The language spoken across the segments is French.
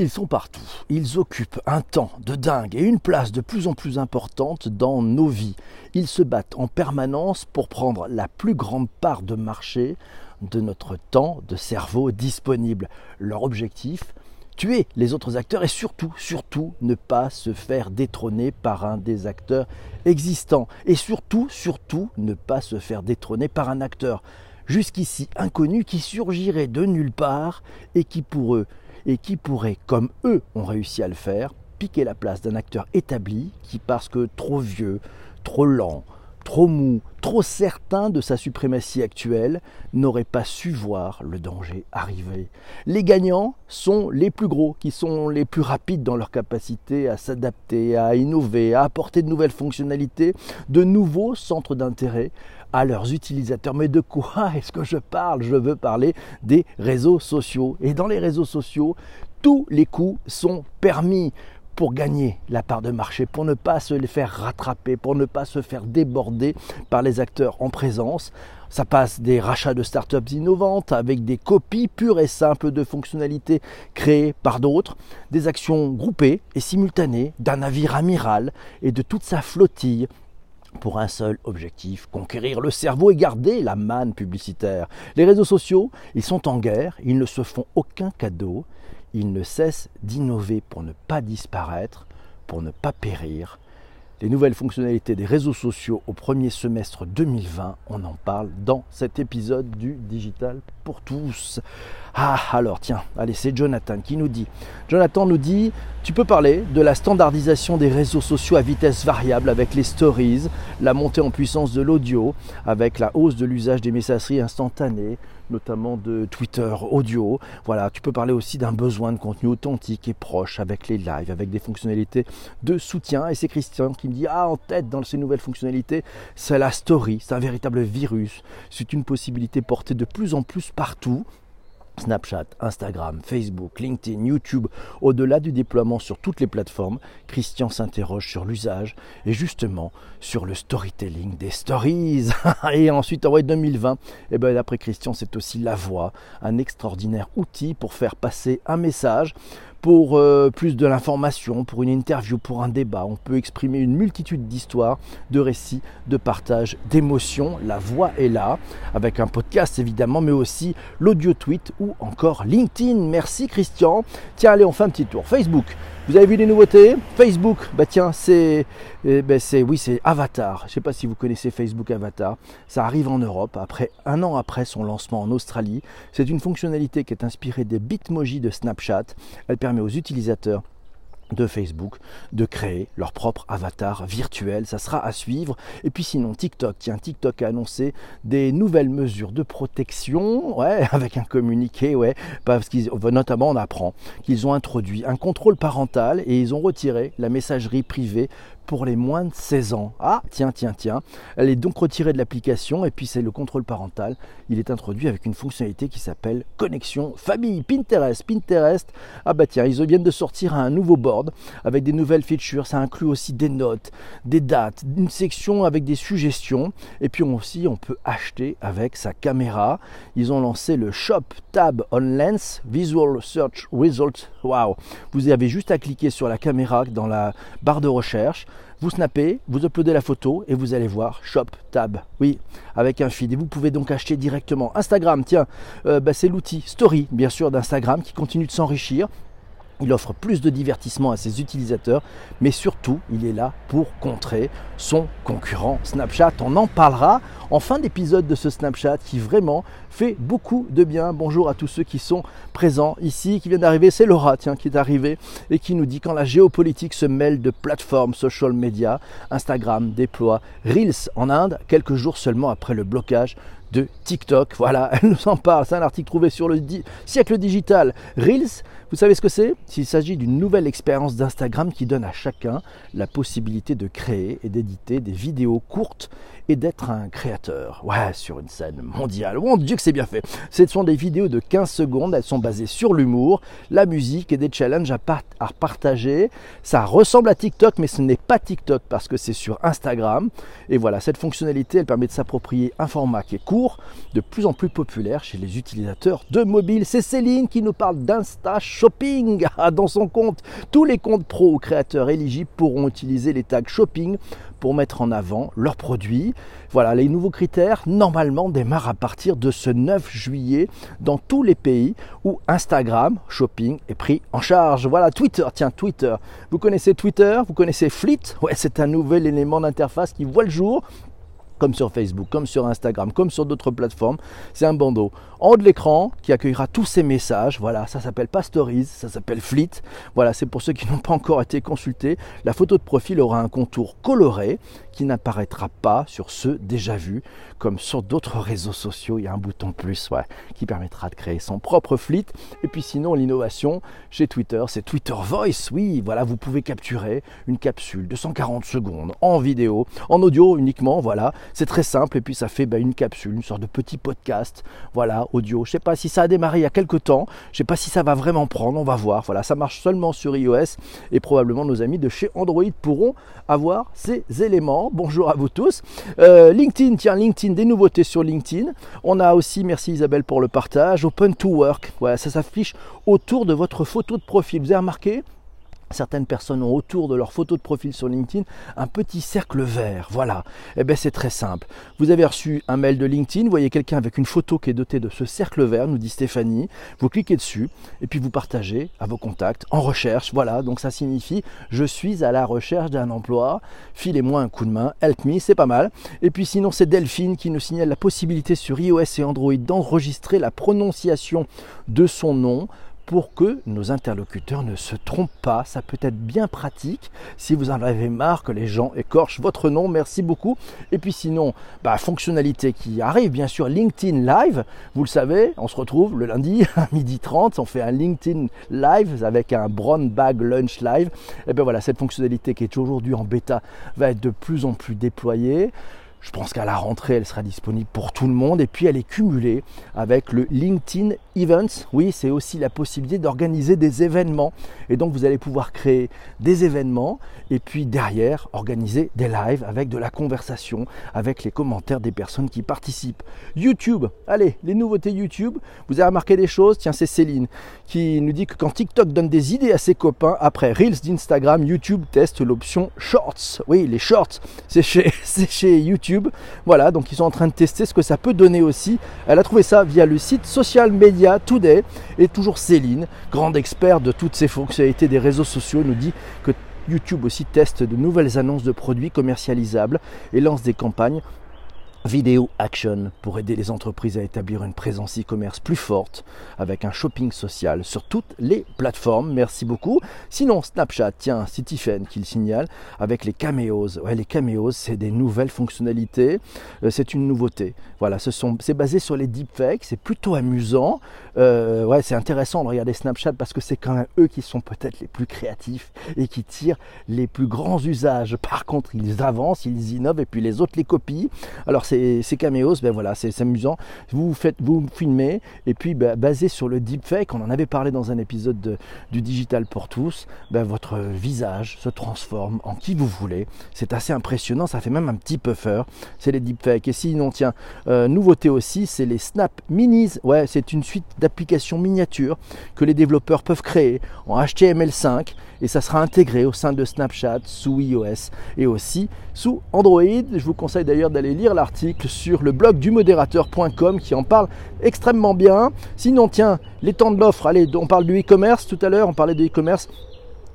Ils sont partout. Ils occupent un temps de dingue et une place de plus en plus importante dans nos vies. Ils se battent en permanence pour prendre la plus grande part de marché de notre temps de cerveau disponible. Leur objectif tuer les autres acteurs et surtout, surtout, ne pas se faire détrôner par un des acteurs existants. Et surtout, surtout, ne pas se faire détrôner par un acteur jusqu'ici inconnu qui surgirait de nulle part et qui pour eux et qui pourrait, comme eux ont réussi à le faire, piquer la place d'un acteur établi qui, parce que trop vieux, trop lent, trop mou, trop certain de sa suprématie actuelle, n'aurait pas su voir le danger arriver. Les gagnants sont les plus gros, qui sont les plus rapides dans leur capacité à s'adapter, à innover, à apporter de nouvelles fonctionnalités, de nouveaux centres d'intérêt à leurs utilisateurs. Mais de quoi est-ce que je parle? Je veux parler des réseaux sociaux. Et dans les réseaux sociaux, tous les coups sont permis pour gagner la part de marché, pour ne pas se les faire rattraper, pour ne pas se faire déborder par les acteurs en présence. Ça passe des rachats de startups innovantes avec des copies pures et simples de fonctionnalités créées par d'autres, des actions groupées et simultanées d'un navire amiral et de toute sa flottille pour un seul objectif, conquérir le cerveau et garder la manne publicitaire. Les réseaux sociaux, ils sont en guerre, ils ne se font aucun cadeau, ils ne cessent d'innover pour ne pas disparaître, pour ne pas périr. Les nouvelles fonctionnalités des réseaux sociaux au premier semestre 2020, on en parle dans cet épisode du Digital pour tous. Ah, alors tiens, allez, c'est Jonathan qui nous dit. Jonathan nous dit Tu peux parler de la standardisation des réseaux sociaux à vitesse variable avec les stories, la montée en puissance de l'audio, avec la hausse de l'usage des messageries instantanées, notamment de Twitter audio. Voilà, tu peux parler aussi d'un besoin de contenu authentique et proche avec les lives, avec des fonctionnalités de soutien. Et c'est Christian qui me dit Ah, en tête dans ces nouvelles fonctionnalités, c'est la story, c'est un véritable virus. C'est une possibilité portée de plus en plus partout. Snapchat, Instagram, Facebook, LinkedIn, YouTube, au-delà du déploiement sur toutes les plateformes, Christian s'interroge sur l'usage et justement sur le storytelling des stories. et ensuite, en 2020, et eh ben, d'après Christian, c'est aussi la voix, un extraordinaire outil pour faire passer un message pour euh, plus de l'information, pour une interview, pour un débat. On peut exprimer une multitude d'histoires, de récits, de partages, d'émotions. La voix est là, avec un podcast évidemment, mais aussi l'audio tweet ou encore LinkedIn. Merci Christian. Tiens, allez, on fait un petit tour. Facebook. Vous avez vu les nouveautés? Facebook, bah tiens, c'est, eh ben c'est, oui, c'est Avatar. Je ne sais pas si vous connaissez Facebook Avatar. Ça arrive en Europe après un an après son lancement en Australie. C'est une fonctionnalité qui est inspirée des Bitmoji de Snapchat. Elle permet aux utilisateurs de Facebook de créer leur propre avatar virtuel. Ça sera à suivre. Et puis sinon, TikTok, tiens, TikTok a annoncé des nouvelles mesures de protection, ouais, avec un communiqué, ouais, parce qu'ils, notamment, on apprend qu'ils ont introduit un contrôle parental et ils ont retiré la messagerie privée pour les moins de 16 ans. Ah, tiens, tiens, tiens. Elle est donc retirée de l'application et puis c'est le contrôle parental. Il est introduit avec une fonctionnalité qui s'appelle connexion famille Pinterest. Pinterest, ah bah tiens, ils viennent de sortir un nouveau board avec des nouvelles features. Ça inclut aussi des notes, des dates, une section avec des suggestions. Et puis aussi, on peut acheter avec sa caméra. Ils ont lancé le Shop Tab on Lens Visual Search Result. Waouh Vous avez juste à cliquer sur la caméra dans la barre de recherche vous snappez, vous uploadez la photo et vous allez voir Shop Tab. Oui, avec un feed. Et vous pouvez donc acheter directement. Instagram, tiens, euh, bah, c'est l'outil Story, bien sûr, d'Instagram qui continue de s'enrichir. Il offre plus de divertissement à ses utilisateurs, mais surtout, il est là pour contrer son concurrent Snapchat. On en parlera en fin d'épisode de ce Snapchat qui vraiment fait beaucoup de bien. Bonjour à tous ceux qui sont présents ici, qui viennent d'arriver. C'est Laura, tiens, qui est arrivée et qui nous dit quand la géopolitique se mêle de plateformes social media, Instagram déploie Reels en Inde quelques jours seulement après le blocage de TikTok. Voilà, elle nous en parle. C'est un article trouvé sur le siècle digital. Reels, vous savez ce que c'est? Il s'agit d'une nouvelle expérience d'Instagram qui donne à chacun la possibilité de créer et d'éditer des vidéos courtes et d'être un créateur. Ouais, sur une scène mondiale. Mon Dieu que c'est bien fait. Ce sont des vidéos de 15 secondes. Elles sont basées sur l'humour, la musique et des challenges à, à partager. Ça ressemble à TikTok, mais ce n'est pas TikTok parce que c'est sur Instagram. Et voilà, cette fonctionnalité, elle permet de s'approprier un format qui est court de plus en plus populaire chez les utilisateurs de mobile. C'est Céline qui nous parle d'Insta Shopping. Ah, dans son compte, tous les comptes pro ou créateurs éligibles pourront utiliser les tags shopping pour mettre en avant leurs produits. Voilà, les nouveaux critères normalement démarrent à partir de ce 9 juillet dans tous les pays où Instagram Shopping est pris en charge. Voilà, Twitter, tiens, Twitter. Vous connaissez Twitter? Vous connaissez Fleet? Ouais, c'est un nouvel élément d'interface qui voit le jour comme sur Facebook, comme sur Instagram, comme sur d'autres plateformes. C'est un bandeau en de l'écran qui accueillera tous ces messages. Voilà, ça s'appelle pas Stories, ça s'appelle Fleet. Voilà, c'est pour ceux qui n'ont pas encore été consultés. La photo de profil aura un contour coloré qui n'apparaîtra pas sur ceux déjà vus, comme sur d'autres réseaux sociaux. Il y a un bouton plus ouais, qui permettra de créer son propre Fleet. Et puis sinon, l'innovation chez Twitter, c'est Twitter Voice. Oui, voilà, vous pouvez capturer une capsule de 140 secondes en vidéo, en audio uniquement. Voilà, c'est très simple et puis ça fait bah, une capsule, une sorte de petit podcast, voilà, audio. Je sais pas si ça a démarré il y a quelques temps, je sais pas si ça va vraiment prendre, on va voir. Voilà, ça marche seulement sur iOS et probablement nos amis de chez Android pourront avoir ces éléments. Bonjour à vous tous. Euh, LinkedIn, tiens, LinkedIn, des nouveautés sur LinkedIn. On a aussi, merci Isabelle pour le partage, Open to Work. Voilà, ça s'affiche autour de votre photo de profil. Vous avez remarqué Certaines personnes ont autour de leur photo de profil sur LinkedIn un petit cercle vert. Voilà. Eh bien, c'est très simple. Vous avez reçu un mail de LinkedIn, vous voyez quelqu'un avec une photo qui est dotée de ce cercle vert, nous dit Stéphanie. Vous cliquez dessus et puis vous partagez à vos contacts en recherche. Voilà. Donc, ça signifie je suis à la recherche d'un emploi. Filez-moi un coup de main. Help me, c'est pas mal. Et puis, sinon, c'est Delphine qui nous signale la possibilité sur iOS et Android d'enregistrer la prononciation de son nom pour que nos interlocuteurs ne se trompent pas. Ça peut être bien pratique si vous en avez marre que les gens écorchent votre nom. Merci beaucoup. Et puis sinon, bah, fonctionnalité qui arrive, bien sûr, LinkedIn Live. Vous le savez, on se retrouve le lundi à midi 30. On fait un LinkedIn Live avec un Brown Bag Lunch Live. Et bien voilà, cette fonctionnalité qui est aujourd'hui en bêta va être de plus en plus déployée. Je pense qu'à la rentrée, elle sera disponible pour tout le monde. Et puis elle est cumulée avec le LinkedIn Events. Oui, c'est aussi la possibilité d'organiser des événements. Et donc vous allez pouvoir créer des événements. Et puis derrière organiser des lives avec de la conversation, avec les commentaires des personnes qui participent. YouTube, allez, les nouveautés YouTube, vous avez remarqué des choses? Tiens, c'est Céline qui nous dit que quand TikTok donne des idées à ses copains, après Reels d'Instagram, YouTube teste l'option Shorts. Oui, les Shorts, c'est chez, chez YouTube voilà, donc ils sont en train de tester ce que ça peut donner aussi. Elle a trouvé ça via le site Social Media Today. Et toujours Céline, grande experte de toutes ces fonctionnalités des réseaux sociaux, nous dit que YouTube aussi teste de nouvelles annonces de produits commercialisables et lance des campagnes Vidéo Action pour aider les entreprises à établir une présence e-commerce plus forte avec un shopping social sur toutes les plateformes. Merci beaucoup. Sinon, Snapchat, tiens, c'est Tiffen qui le signale avec les caméos. Ouais, les caméos, c'est des nouvelles fonctionnalités. Euh, c'est une nouveauté. Voilà, ce sont, c'est basé sur les deepfakes. C'est plutôt amusant. Euh, ouais, c'est intéressant de regarder Snapchat parce que c'est quand même eux qui sont peut-être les plus créatifs et qui tirent les plus grands usages. Par contre, ils avancent, ils innovent et puis les autres les copient. Alors, c'est ces, caméos, ben voilà, c'est amusant. Vous faites, vous filmez, et puis ben, basé sur le deepfake, on en avait parlé dans un épisode du Digital pour tous, ben, votre visage se transforme en qui vous voulez. C'est assez impressionnant, ça fait même un petit puffer. C'est les deepfakes. Et sinon, tiens, euh, nouveauté aussi, c'est les Snap Minis. Ouais, c'est une suite d'applications miniatures que les développeurs peuvent créer en HTML5 et ça sera intégré au sein de Snapchat sous iOS et aussi sous Android. Je vous conseille d'ailleurs d'aller lire l'article sur le blog du modérateur.com qui en parle extrêmement bien. Sinon, tiens, les temps de l'offre, allez, on parle du e-commerce tout à l'heure, on parlait de e-commerce.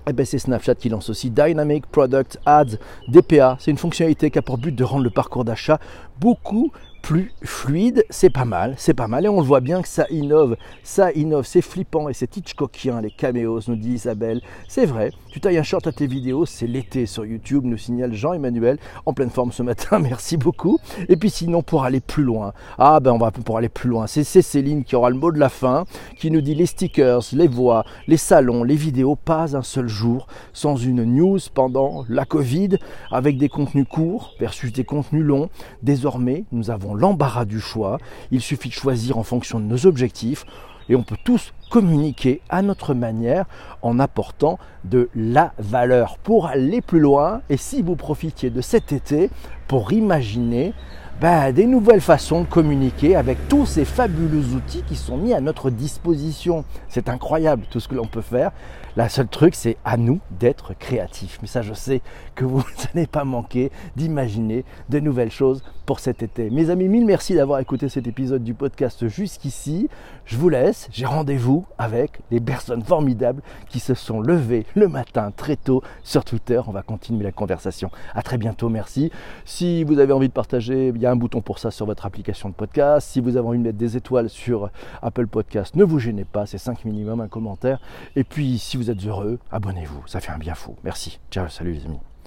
Eh ben c'est Snapchat qui lance aussi Dynamic Product Ads DPA. C'est une fonctionnalité qui a pour but de rendre le parcours d'achat beaucoup plus fluide, c'est pas mal, c'est pas mal. Et on le voit bien que ça innove, ça innove, c'est flippant et c'est Hitchcockien, les caméos, nous dit Isabelle. C'est vrai, tu tailles un short à tes vidéos, c'est l'été sur YouTube, nous signale Jean-Emmanuel, en pleine forme ce matin, merci beaucoup. Et puis sinon, pour aller plus loin, ah ben on va pour aller plus loin, c'est Céline qui aura le mot de la fin, qui nous dit les stickers, les voix, les salons, les vidéos, pas un seul jour sans une news pendant la Covid, avec des contenus courts versus des contenus longs. Désormais, nous avons l'embarras du choix. Il suffit de choisir en fonction de nos objectifs et on peut tous communiquer à notre manière en apportant de la valeur pour aller plus loin. Et si vous profitiez de cet été pour imaginer bah, des nouvelles façons de communiquer avec tous ces fabuleux outils qui sont mis à notre disposition. C'est incroyable tout ce que l'on peut faire. La seule truc, c'est à nous d'être créatifs. Mais ça, je sais que vous n'allez pas manquer d'imaginer de nouvelles choses pour cet été. Mes amis, mille merci d'avoir écouté cet épisode du podcast jusqu'ici. Je vous laisse. J'ai rendez-vous avec les personnes formidables qui se sont levées le matin très tôt sur Twitter. On va continuer la conversation. À très bientôt. Merci. Si vous avez envie de partager, y a un bouton pour ça sur votre application de podcast. Si vous avez envie de mettre des étoiles sur Apple Podcast, ne vous gênez pas. C'est 5 minimum un commentaire. Et puis, si vous êtes heureux, abonnez-vous. Ça fait un bien fou. Merci. Ciao. Salut les amis.